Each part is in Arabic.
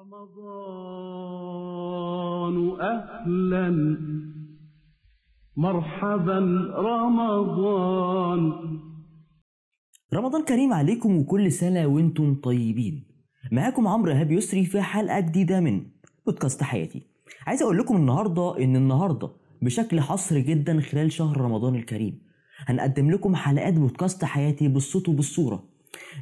رمضان أهلا مرحبا رمضان. رمضان كريم عليكم وكل سنة وأنتم طيبين. معاكم عمرو إيهاب يسري في حلقة جديدة من بودكاست حياتي. عايز أقول لكم النهاردة إن النهاردة بشكل حصري جدا خلال شهر رمضان الكريم هنقدم لكم حلقات بودكاست حياتي بالصوت وبالصورة.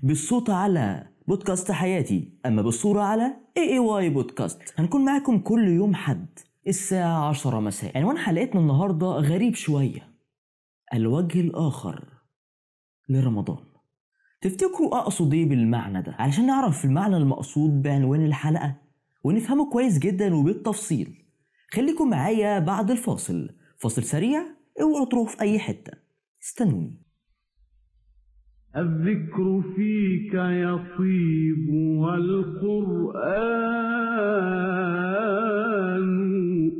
بالصوت على بودكاست حياتي. أما بالصورة على اي اي واي بودكاست. هنكون معاكم كل يوم حد. الساعة 10 مساء. عنوان حلقتنا النهاردة غريب شوية. الوجه الآخر لرمضان. تفتكروا أقصد إيه بالمعنى ده؟ علشان نعرف المعنى المقصود بعنوان الحلقة ونفهمه كويس جدا وبالتفصيل. خليكم معايا بعد الفاصل. فاصل سريع اوعوا تروحوا في أي حتة. استنوني. الذكر فيك يطيب والقرآن.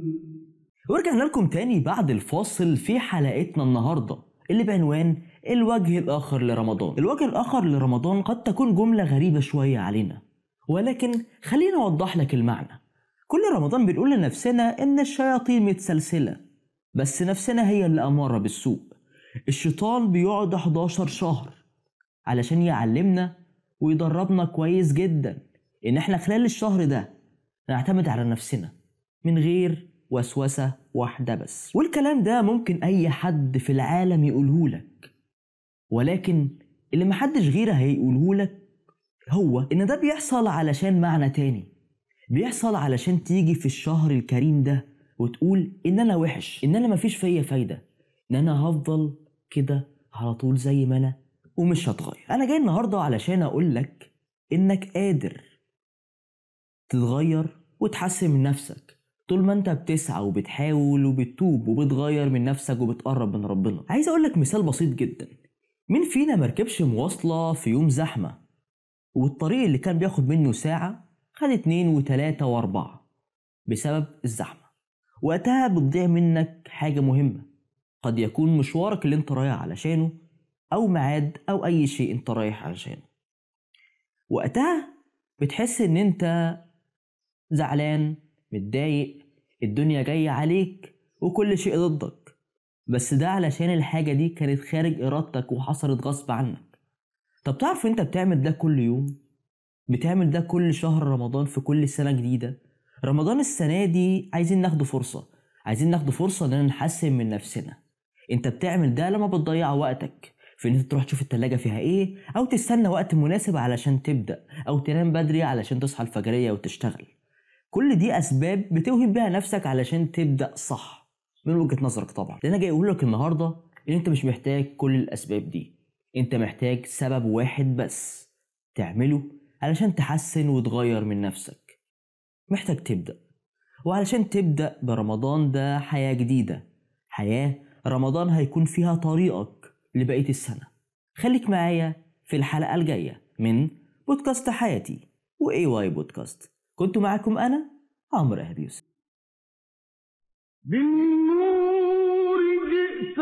ورجعنا لكم تاني بعد الفاصل في حلقتنا النهاردة اللي بعنوان الوجه الآخر لرمضان. الوجه الآخر لرمضان قد تكون جملة غريبة شوية علينا ولكن خلينا أوضح لك المعنى. كل رمضان بنقول لنفسنا إن الشياطين متسلسلة بس نفسنا هي اللي أمارة بالسوء. الشيطان بيقعد 11 شهر علشان يعلمنا ويدربنا كويس جدا إن إحنا خلال الشهر ده نعتمد على نفسنا من غير وسوسة واحدة بس. والكلام ده ممكن أي حد في العالم يقوله لك ولكن اللي محدش غيره هيقوله لك هو إن ده بيحصل علشان معنى تاني. بيحصل علشان تيجي في الشهر الكريم ده وتقول إن أنا وحش إن أنا مفيش فيا فايدة إن أنا هفضل كده على طول زي ما أنا ومش هتغير. أنا جاي النهاردة علشان أقول لك إنك قادر تتغير وتحسن من نفسك. طول ما أنت بتسعى وبتحاول وبتتوب وبتغير من نفسك وبتقرب من ربنا. عايز أقول لك مثال بسيط جدا. مين فينا مركبش مواصلة في يوم زحمة؟ والطريق اللي كان بياخد منه ساعة خد اتنين وتلاتة وأربعة بسبب الزحمة. وقتها بتضيع منك حاجة مهمة. قد يكون مشوارك اللي أنت رايح علشانه أو ميعاد أو أي شيء أنت رايح علشانه وقتها بتحس إن أنت زعلان متضايق الدنيا جاية عليك وكل شيء ضدك. بس ده علشان الحاجة دي كانت خارج إرادتك وحصلت غصب عنك. طب تعرف أنت بتعمل ده كل يوم؟ بتعمل ده كل شهر رمضان في كل سنة جديدة؟ رمضان السنة دي عايزين ناخده فرصة. عايزين ناخده فرصة اننا نحسن من نفسنا. أنت بتعمل ده لما بتضيع وقتك. في إن أنت تروح تشوف التلاجة فيها إيه أو تستنى وقت مناسب علشان تبدأ أو تنام بدري علشان تصحى الفجرية وتشتغل. كل دي أسباب بتوهم بيها نفسك علشان تبدأ صح من وجهة نظرك طبعا. اللي أنا جاي أقول لك النهارده إن أنت مش محتاج كل الأسباب دي. أنت محتاج سبب واحد بس تعمله علشان تحسن وتغير من نفسك. محتاج تبدأ. وعلشان تبدأ برمضان ده حياة جديدة. حياة رمضان هيكون فيها طريقك. لبقية السنة. خليك معايا في الحلقة الجاية من بودكاست حياتي واي واي بودكاست. كنت معكم أنا عمرو إيهاب يوسف بالنور جئت